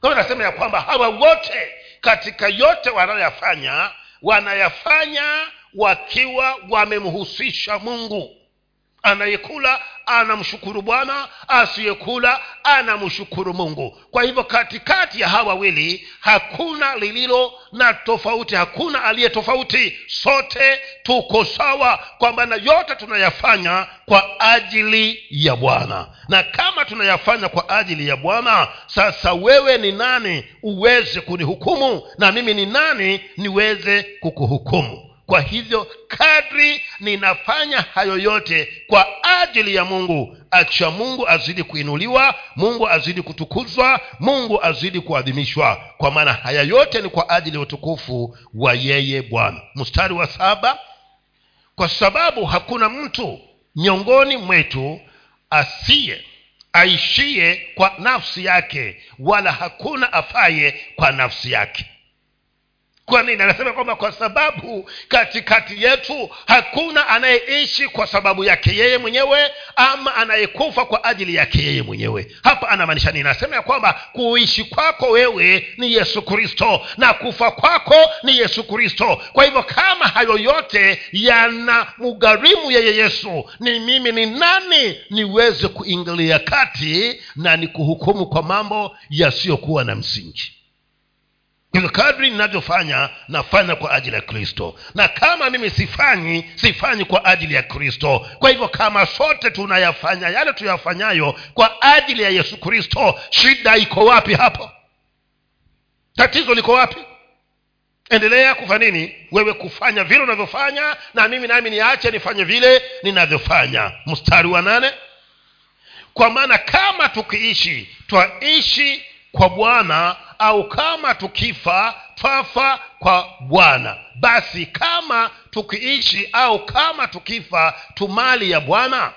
Kwa nasema ya kwamba hawa wote katika yote wanayoyafanya wanayafanya wakiwa wamemhusisha mungu anayekula anamshukuru bwana asiyekula anamshukuru mungu. Kwa hivyo katikati ya hawa wawili hakuna lililo na tofauti hakuna aliye tofauti. Sote tuko sawa kwa maana yote tunayafanya kwa ajili ya bwana. Na kama tunayafanya kwa ajili ya bwana sasa wewe ni nani uweze kunihukumu? Na mimi ni nani niweze kukuhukumu kwa hivyo kadri ninafanya hayo yote kwa ajili ya mungu acha mungu azidi kuinuliwa mungu azidi kutukuzwa mungu azidi kuadhimishwa. Kwa maana haya yote ni kwa ajili ya utukufu wa yeye bwana. Mstari wa saba kwa sababu hakuna mtu miongoni mwetu asiye aishie kwa nafsi yake wala hakuna afaye kwa nafsi yake kwa nini anasema kwamba kwa sababu katikati yetu hakuna anayeishi kwa sababu yake yeye mwenyewe ama anayekufa kwa ajili yake yeye mwenyewe. Hapa anamaanisha nini? Anasema ya kwamba kuishi kwako wewe ni yesu kristo na kufa kwako ni yesu kristo. Kwa hivyo kama hayo yote yana mugharimu yeye yesu ni mimi ni nani niweze kuingilia kati na ni kuhukumu kwa mambo yasiyokuwa na msingi kadri ninavyofanya nafanya kwa ajili ya kristo. Na kama mimi sifanyi sifanyi kwa ajili ya kristo. Kwa hivyo kama sote tunayafanya yale tuyafanyayo kwa ajili ya yesu kristo shida iko wapi hapo? Tatizo liko wapi? Endelea kufa nini? Wewe kufanya vile unavyofanya na mimi nami niache nifanye vile ninavyofanya. Mstari wa nane. Kwa maana kama tukiishi twaishi kwa bwana au kama tukifa twafa kwa bwana. Basi kama tukiishi au kama tukifa tumali ya bwana.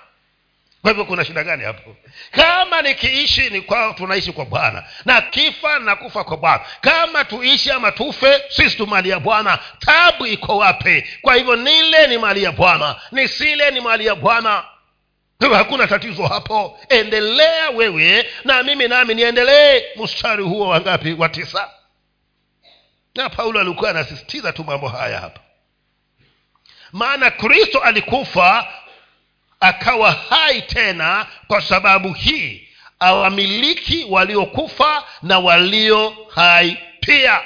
Kwa hivyo kuna shida gani hapo? Kama nikiishi ni kwa tunaishi kwa bwana. Na kifa na kufa kwa bwana. Kama tuishi ama tufe sisi tu mali ya bwana. Tabu iko wapi? Kwa hivyo nile ni mali ya bwana. Nisile ni mali ya bwana hakuna tatizo hapo. Endelea wewe na mimi nami niendelee. Mstari huo wangapi wa tisa. Na paulo alikuwa anasisitiza tu mambo haya hapa. Maana kristo alikufa akawa hai tena kwa sababu hii. Awamiliki waliokufa na walio hai pia.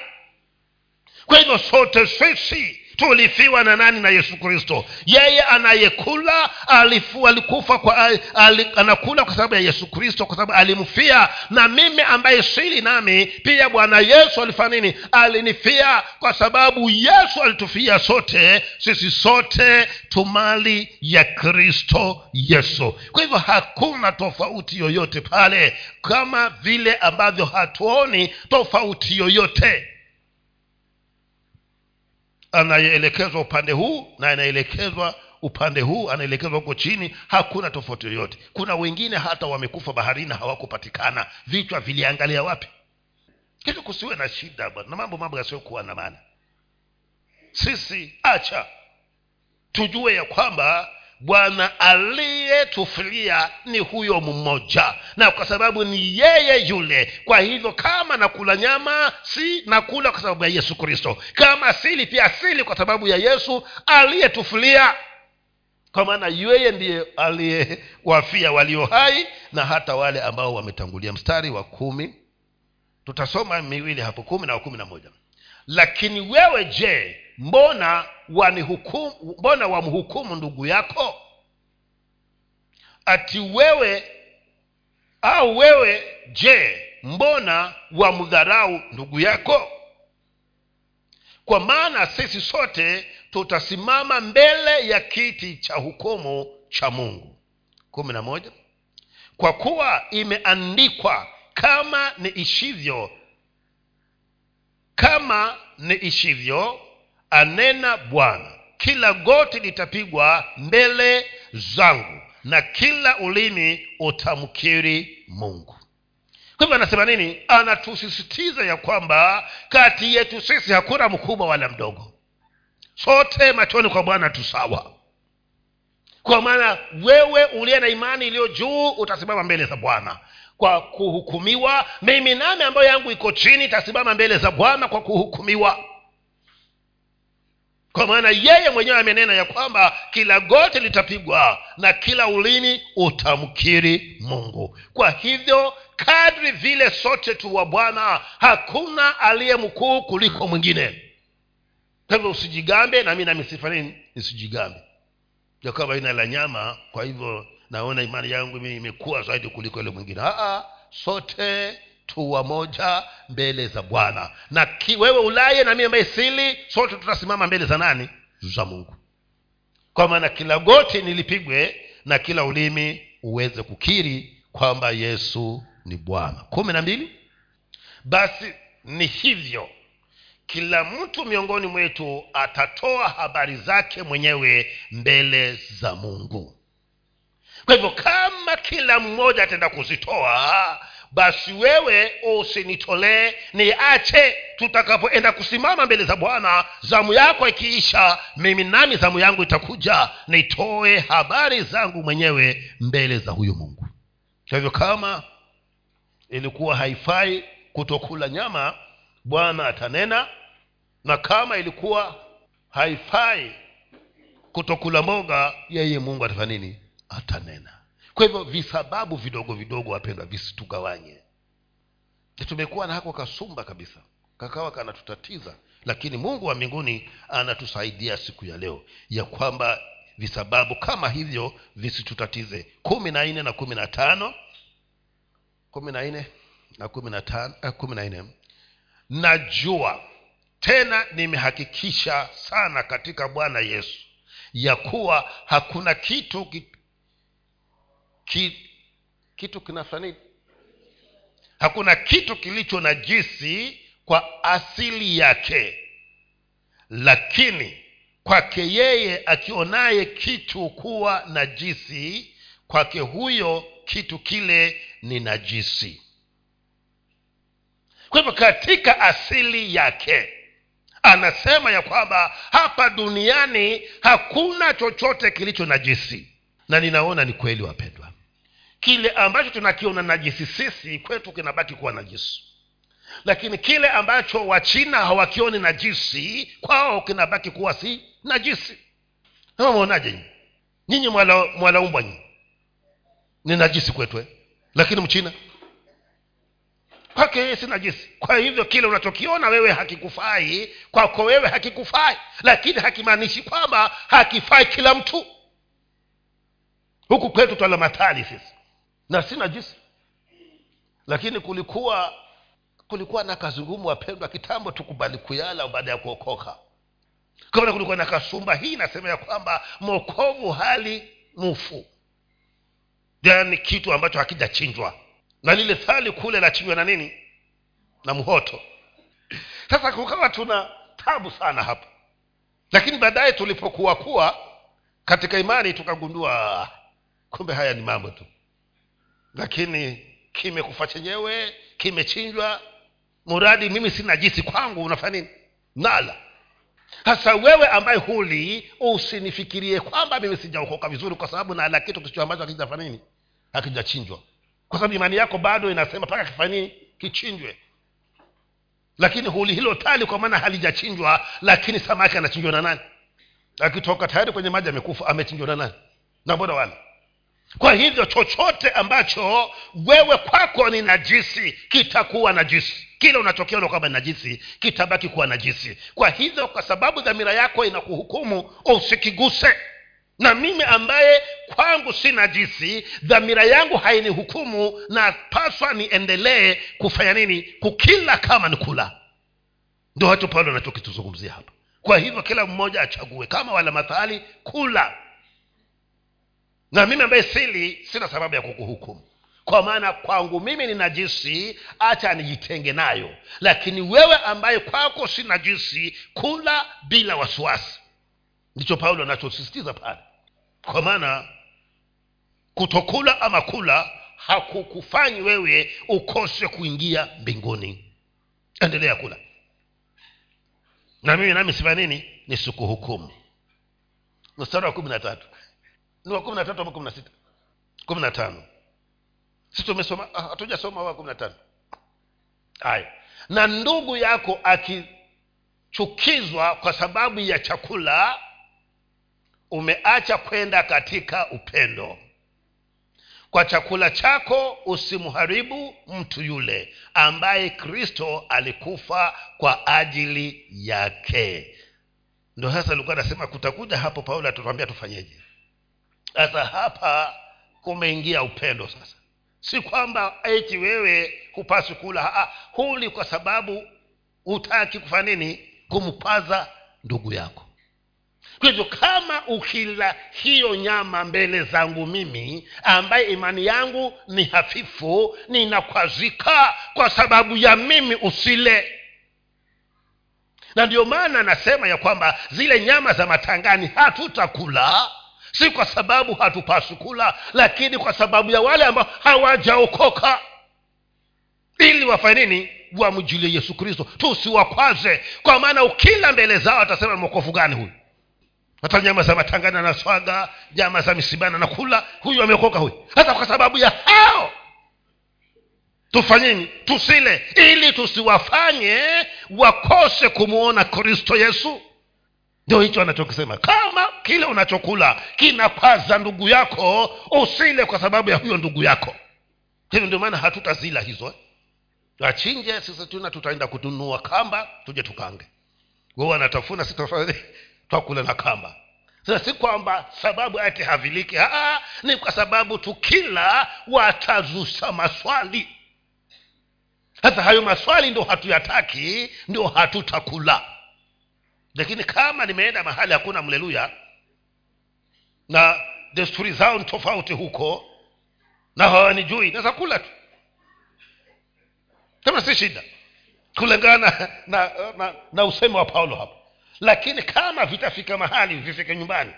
Kwa hivyo sote sisi tulifiwa na nani na yesu kristo? Yeye anayekula alifu, alikufa kwa ali, anakula kwa sababu ya yesu kristo kwa sababu alimfia na mimi ambaye sili nami pia bwana yesu alifanya nini? Alinifia kwa sababu yesu alitufia sote sisi sote tumali ya kristo yesu. Kwa hivyo hakuna tofauti yoyote pale kama vile ambavyo hatuoni tofauti yoyote anayeelekezwa upande huu na anaelekezwa upande huu anaelekezwa huko chini hakuna tofauti yoyote. Kuna wengine hata wamekufa baharini hawakupatikana. Vichwa viliangalia wapi? Kitu kusiwe na shida na mambo mambo yasiyokuwa na maana. Sisi acha. Tujue ya kwamba bwana aliyetufilia ni huyo mmoja na kwa sababu ni yeye yule. Kwa hivyo kama nakula nyama si nakula kwa sababu ya yesu kristo. Kama sili pia sili kwa sababu ya yesu aliyetufilia kwa maana yeye ndiye aliyewafia walio hai na hata wale ambao wametangulia mstari wa kumi. Tutasoma miwili hapo kumi na wa kumi na moja. Lakini wewe je mbona mbona wamhukumu ndugu yako? Ati wewe au wewe je mbona wamdharau ndugu yako? Kwa maana sisi sote tutasimama mbele ya kiti cha hukumu cha mungu. Kumi na moja. Kwa kuwa imeandikwa kama niishivyo kama niishivyo anena bwana. Kila goti litapigwa mbele zangu na kila ulimi utamkiri mungu. Kwa hivyo anasema nini? Anatusisitiza ya kwamba kati yetu sisi hakuna mkubwa wala mdogo. Sote machoni kwa bwana tusawa kwa maana wewe uliye na imani iliyo juu utasimama mbele za bwana. Kwa kuhukumiwa mimi nami ambayo yangu iko chini itasimama mbele za bwana kwa kuhukumiwa kwa maana yeye mwenyewe amenena ya kwamba kila goti litapigwa na kila ulini utamkiri mungu. Kwa hivyo kadri vile sote tu wa bwana hakuna aliye mkuu kuliko mwingine. Kwa hivyo usijigambe nami nami sifanini nisijigambe. Ya ina la nyama kwa hivyo naona imani yangu imekuwa zaidi kuliko ile mwingine. Sote tu moja mbele za bwana. Na ki, wewe ulaye na mimi ambaye sili sote tutasimama mbele za nani? Za mungu. Kwa maana kila goti nilipigwe na kila ulimi uweze kukiri kwamba yesu ni bwana. Kumi na mbili. Basi ni hivyo. Kila mtu miongoni mwetu atatoa habari zake mwenyewe mbele za mungu. Kwa hivyo kama kila mmoja ataenda kuzitoa basi wewe usinitolee niache tutakapoenda kusimama mbele za bwana. Zamu yako ikiisha mimi nami zamu yangu itakuja. Nitoe habari zangu mwenyewe mbele za huyu mungu. Kwa hivyo kama ilikuwa haifai kutokula nyama bwana atanena na kama ilikuwa haifai kutokula mboga yeye mungu atafanya nini? Atanena kwa hivyo visababu vidogo vidogo wapendwa visitugawanye. Tumekuwa na hako kasumba kabisa. Kakawa kanatutatiza lakini mungu wa mbinguni anatusaidia siku ya leo ya kwamba visababu kama hivyo visitutatize. Kumi na nne na kumi na tano. Kumi na nne na kumi na tano eh, kumi na nne. Najua tena nimehakikisha sana katika bwana yesu ya kuwa hakuna kitu ki, ki, kitu kinafanya hakuna kitu kilicho najisi kwa asili yake. Lakini kwake yeye akionaye kitu kuwa najisi kwake huyo kitu kile ni najisi kwa hivyo katika asili yake anasema ya kwamba hapa duniani hakuna chochote kilicho najisi na ninaona ni kweli wapendwa kile ambacho tunakiona najisi sisi kwetu kinabaki kuwa najisi lakini kile ambacho wachina hawakioni najisi kwao kinabaki kuwa si najisi ama mwonaje nyinyi? Mwalaumbwa nyinyi. Ni najisi kwetu eh? lakini mchina? Kwake si najisi kwa hivyo kile unachokiona wewe hakikufai kwako wewe hakikufai. Lakini hakimaanishi kwamba hakifai kila mtu. Huku kwetu twala matali sisi na si najisi lakini kulikuwa kulikuwa na kazungumu wapendwa kitambo tukubali kuyala baada ya kuokoka. Kama kulikuwa na kasumba hii inasema ya kwamba mokovu hali mufu yani kitu ambacho hakijachinjwa. Na lile thali kule lachinjwa na nini? Na mhoto. Sasa kukawa tuna tabu sana hapa lakini baadaye tulipokuwa kuwa katika imani tukagundua kumbe haya ni mambo tu lakini kimekufa chenyewe kimechinjwa muradi mimi sina jisi kwangu unafanya nini? Nala. Sasa wewe ambaye huli usinifikirie kwamba mimi sijaokoka vizuri kwa sababu nala kitu kisicho ambacho hakijafanya nini? Kwa sababu imani yako bado inasema mpaka kifanyii kichinjwe. Lakini huli hilo tali kwa maana halijachinjwa lakini samaki anachinjwa na nani? Akitoka tayari kwenye maji amekufa amechinjwa na nani? Na mbona wala kwa hivyo chochote ambacho wewe kwako ni najisi kitakuwa najisi. Kile unachokiona kwamba najisi kitabaki kuwa najisi. Kwa hivyo kwa sababu dhamira yako inakuhukumu usikiguse. Na mimi ambaye kwangu si najisi dhamira yangu hainihukumu na paswa niendelee kufanya nini? Kukila kama ni kula. Ndo hacho paulo anachokituzungumzia hapa. Kwa hivyo kila mmoja achague. Kama wala mathali kula na mimi ambaye sili sina sababu ya kukuhukumu. Kwa maana kwangu mimi ni najisi hacha nijitenge nayo. Lakini wewe ambaye kwako si najisi kula bila wasiwasi. Ndicho paulo anachosisitiza pale. Kwa maana kutokula ama kula hakukufanyi wewe ukose kuingia mbinguni. Endelea kula. Na mimi nami sifa nini nisikuhukumu. Mstari wa kumi na tatu ni wa kumi na tatu ama kumi na sita? Kumi na tano. Si tumesoma ah, hatujasoma wa kumi na tano. Haya. Na ndugu yako akichukizwa kwa sababu ya chakula umeacha kwenda katika upendo. Kwa chakula chako usimharibu mtu yule ambaye kristo alikufa kwa ajili yake. Ndo sasa alikuwa anasema kutakuja hapo paulo atatuambia tufanyeje sasa hapa kumeingia upendo sasa. Si kwamba eti wewe hupaswi kula. Huli kwa sababu hutaki kufanya nini? Kumpaza ndugu yako. Kwa hivyo kama ukila hiyo nyama mbele zangu mimi ambaye imani yangu ni hafifu ninakwazika kwa sababu ya mimi usile. Na ndio maana nasema ya kwamba zile nyama za matangani hatutakula si kwa sababu hatupaswi kula lakini kwa sababu ya wale ambao hawajaokoka. Ili wafanye nini? Wamjulie yesu kristo. Tusiwakwaze. Kwa maana ukila mbele zao atasema mwokofu gani huyu? Hata nyama za matangana na swaga nyama za misibana na kula huyu ameokoka huyu? Hata kwa sababu ya hao. Tufanyeni tusile ili tusiwafanye wakose kumwona kristo yesu ndio hicho anachokisema. Kama kile unachokula kinakwaza ndugu yako usile kwa sababu ya huyo ndugu yako. Hivyo ndio maana hatutazila hizo achinje sisi tuna tutaenda kununua kamba tuje tukange. Wao wanatafuna twakula na kamba. Sasa si kwamba sababu ati haviliki. Haa, ni kwa sababu tukila watazusa maswali. Sasa hayo maswali ndio hatuyataki ndio hatutakula lakini kama nimeenda mahali hakuna mleluya na desturi zao ni tofauti huko na hawanijui naweza kula tu. Kama si shida. Kulingana na, na, na, usemi wa paulo hapa lakini kama vitafika mahali vifike nyumbani.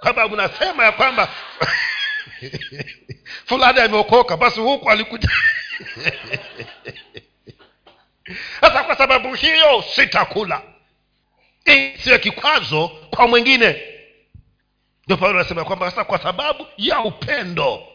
Kwasababu nasema ya kwamba fulani ameokoka basi huku alikuja. Sasa kwa sababu hiyo sitakula isiwe kikwazo kwa mwingine. Ndio paulo anasema kwamba sasa kwa sababu ya upendo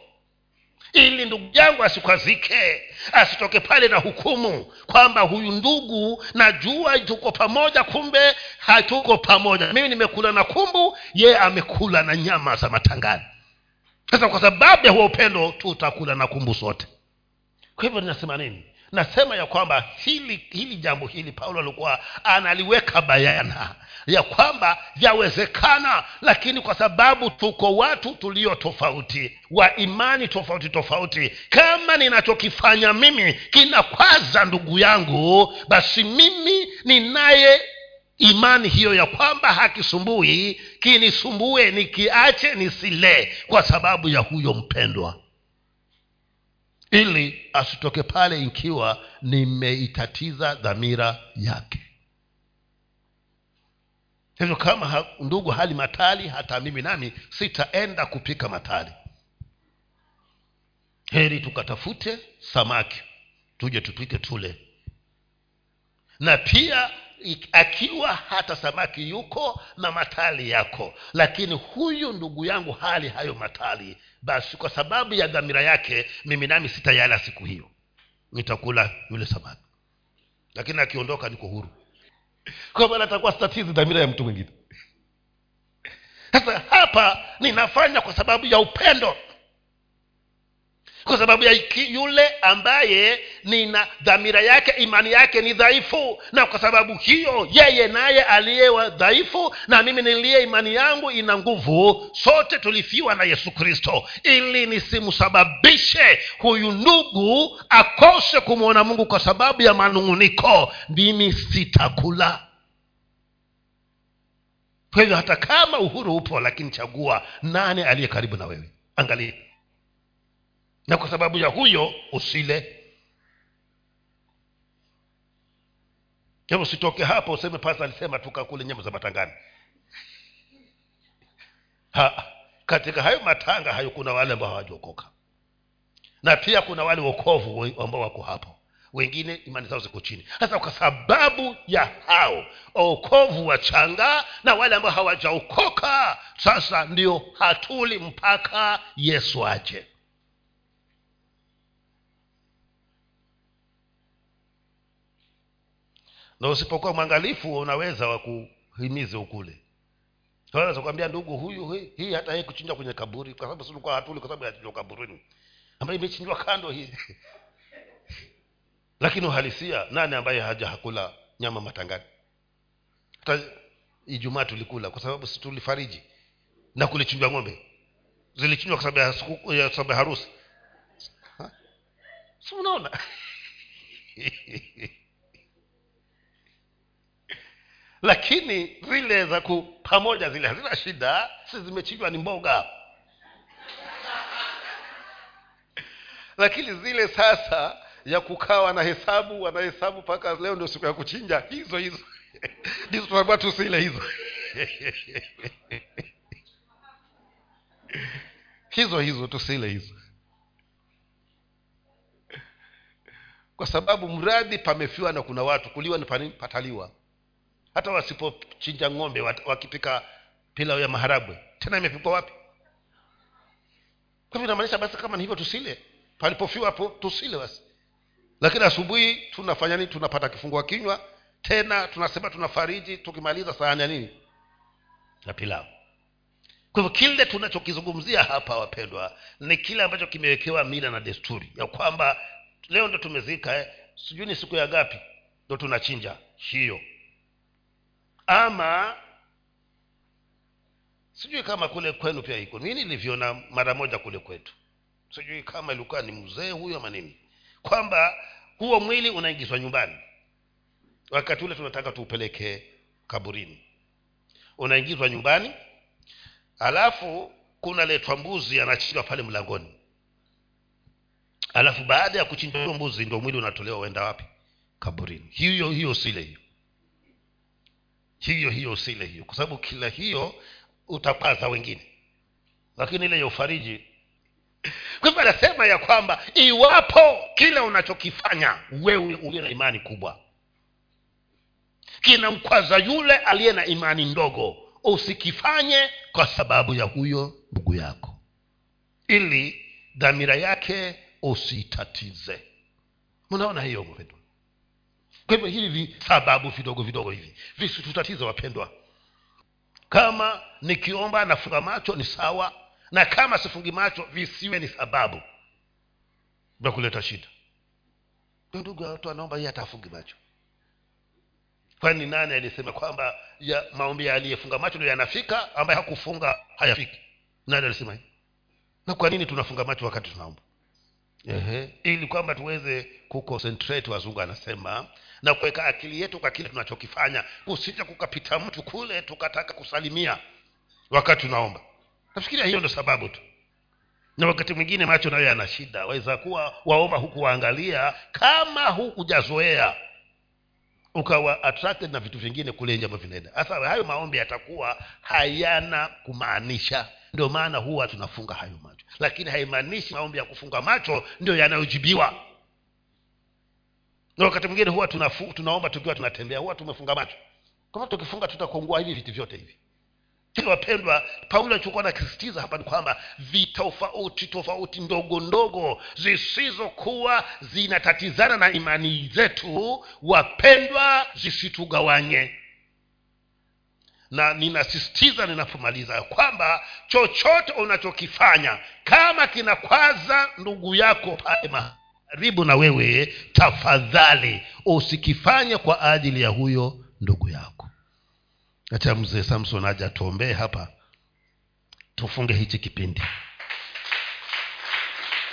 ili ndugu yangu asikwazike asitoke pale na hukumu kwamba huyu ndugu najua tuko pamoja kumbe hatuko pamoja. Mimi nimekula na kumbu yeye amekula na nyama za matangani. Sasa kwa sababu ya huo upendo tutakula na kumbu sote. Kwa hivyo ninasema nini nasema ya kwamba hili hili jambo hili paulo alikuwa analiweka bayana ya kwamba yawezekana lakini kwa sababu tuko watu tulio tofauti wa imani tofauti tofauti kama ninachokifanya mimi kinakwaza ndugu yangu basi mimi ninaye imani hiyo ya kwamba hakisumbui kinisumbue nikiache nisile kwa sababu ya huyo mpendwa ili asitoke pale ikiwa nimeitatiza dhamira yake. Hivyo kama ha, ndugu hali matali hata mimi nami sitaenda kupika matali. Heri tukatafute samaki tuje tupike tule. Na pia akiwa hata samaki yuko na matali yako lakini huyu ndugu yangu hali hayo matali basi kwa sababu ya dhamira yake mimi nami sitayala siku hiyo. Nitakula yule samaki. Lakini akiondoka niko huru. Kwa maana atakuwa sitatizi dhamira ya mtu mwingine. Sasa hapa ninafanya kwa sababu ya upendo kwa sababu ya yule ambaye nina dhamira yake imani yake ni dhaifu. Na kwa sababu hiyo yeye naye aliye dhaifu na mimi niliye imani yangu ina nguvu sote tulifiwa na yesu kristo. Ili nisimsababishe huyu ndugu akose kumwona mungu kwa sababu ya manung'uniko mimi sitakula. Kwa hivyo hata kama uhuru upo lakini chagua nane aliye karibu na wewe. Angalia na kwa sababu ya huyo usile. Hebu usitoke hapo useme pasa alisema tukakule nyama za matangani. Ha, katika hayo matanga hayo kuna wale ambao hawajaokoka. Na pia kuna wale wokovu ambao wako hapo. Wengine imani zao ziko chini. Sasa kwa sababu ya hao okovu wachanga na wale ambao hawajaokoka sasa ndio hatuli mpaka yesu aje na usipokuwa mwangalifu unaweza wakuhimize ukule. Naweza kuambia ndugu huyu hii, hii hata yeye kuchinjwa kwenye kaburi kwa sababu silikuwa hatuli kwa sababu yachinjwa kaburini. Ambayo imechinjwa kando hii. Lakini uhalisia nani ambaye haja hakula nyama matangani? Hata ijumaa tulikula kwa sababu tulifariji. Na kulichinjwa ng'ombe. Zilichinjwa kwa sababu ya sababu ya harusi. Si unaona lakini zile za ku pamoja zile hazina shida si zimechinjwa ni mboga. Lakini zile sasa ya kukaa wanahesabu wanahesabu mpaka leo ndio siku ya kuchinja hizo hizo. Ndizo tunaambiwa tusile hizo. Hizo hizo tusile hizo. Kwa sababu mradi pamefiwa na kuna watu kuliwa ni panini pataliwa hata wasipochinja ng'ombe wakipika pilau ya maharagwe tena imepikwa wapi? Kwa hivyo inamaanisha basi kama ni hivyo tusile. Palipofiwa hapo tusile basi. Lakini asubuhi tunafanya nini? Tunapata kifungua kinywa tena tunasema tunafariji tukimaliza sahani nini? Na pilau. Kwa hivyo kile tunachokizungumzia hapa wapendwa ni kile ambacho kimewekewa mila na desturi ya kwamba leo ndo tumezika eh, sijui ni siku ya gapi ndo tunachinja hiyo ama sijui kama kule kwenu pia iko. Mi nilivyoona mara moja kule kwetu. Sijui kama ilikuwa ni mzee huyo ama nini. Kwamba huo mwili unaingizwa nyumbani. Wakati ule tunataka tuupeleke kaburini. Unaingizwa nyumbani alafu kunaletwa mbuzi anachinjwa pale mlangoni. Alafu baada ya kuchinjwa mbuzi ndo mwili unatolewa uenda wapi? Kaburini. Hiyo hiyo sile hiyo hiyo hiyo usile hiyo. Kwa sababu kila hiyo utapaza wengine. Lakini ile ya ufariji kwa hivyo anasema ya kwamba iwapo kile unachokifanya wewe uliye na imani kubwa kinamkwaza yule aliye na imani ndogo usikifanye kwa sababu ya huyo ndugu yako. Ili dhamira yake usiitatize. Mnaona hiyo mpendwa kwa hivyo hivi vi- sababu vidogo vidogo hivi. Visitutatize wapendwa. Kama nikiomba nafunga macho ni sawa na kama sifungi macho visiwe ni sababu vya kuleta shida. Ndugu watu anaomba yeye atafungi macho. Kwani nani alisema kwamba ya maombi aliyefunga macho ndio yanafika ambaye hakufunga hayafiki? Nani alisema hivi? Na kwa nini tunafunga macho wakati tunaomba? Ili kwamba tuweze kuconcentrate wazungu anasema na kuweka akili yetu kwa kile tunachokifanya. Kusija kukapita mtu kule tukataka kusalimia. Wakati tunaomba nafikiria hiyo ndo sababu tu. Na wakati mwingine macho nayo yana shida. Waweza kuwa waomba huku kama hukujazoea. Ukawa attracted na vitu vingine kule nje ambavyo vinaenda. Hasa hayo maombi yatakuwa hayana kumaanisha. Ndio maana huwa tunafunga hayo macho. Lakini haimaanishi maombi ya kufunga macho ndio yanayojibiwa na wakati mwingine huwa tunafu, tunaomba tukiwa tunatembea huwa tumefunga macho. Kama tukifunga tutakongua hivi vitu vyote hivi. Lakini wapendwa paulo alichokuwa nakisisitiza hapa ni kwamba vitofauti tofauti ndogo ndogo zisizokuwa zinatatizana na imani zetu wapendwa zisitugawanye. Na ninasisitiza ninapomaliza kwamba chochote unachokifanya kama kinakwaza ndugu yako pale karibu na wewe tafadhali usikifanye kwa ajili ya huyo ndugu yako. Hata mzee samson aja tuombee hapa. Tufunge hichi kipindi